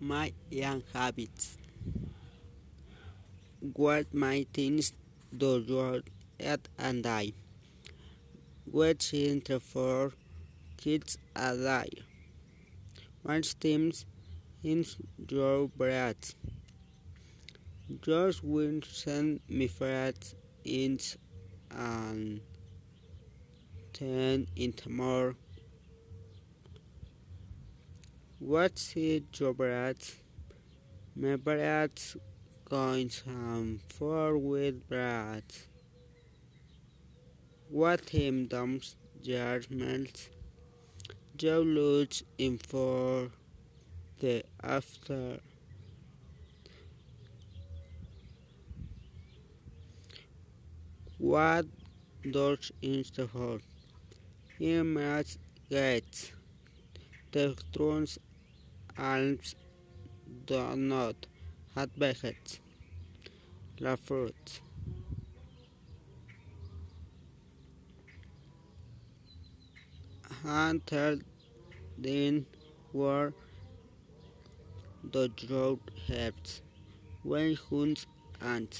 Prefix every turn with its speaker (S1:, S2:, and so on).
S1: my young habits. What my things do you eat and in the four kids a day? What teams in your bread? Just will send me bread in and ten in tomorrow. What's your bread? My bread's going some for with bread. What him dumps judgments? Joe looks in for the after. What does in the hall? He must get the thrones alms do not had beget la fruit. Hunter then were the drought herbs when hunts and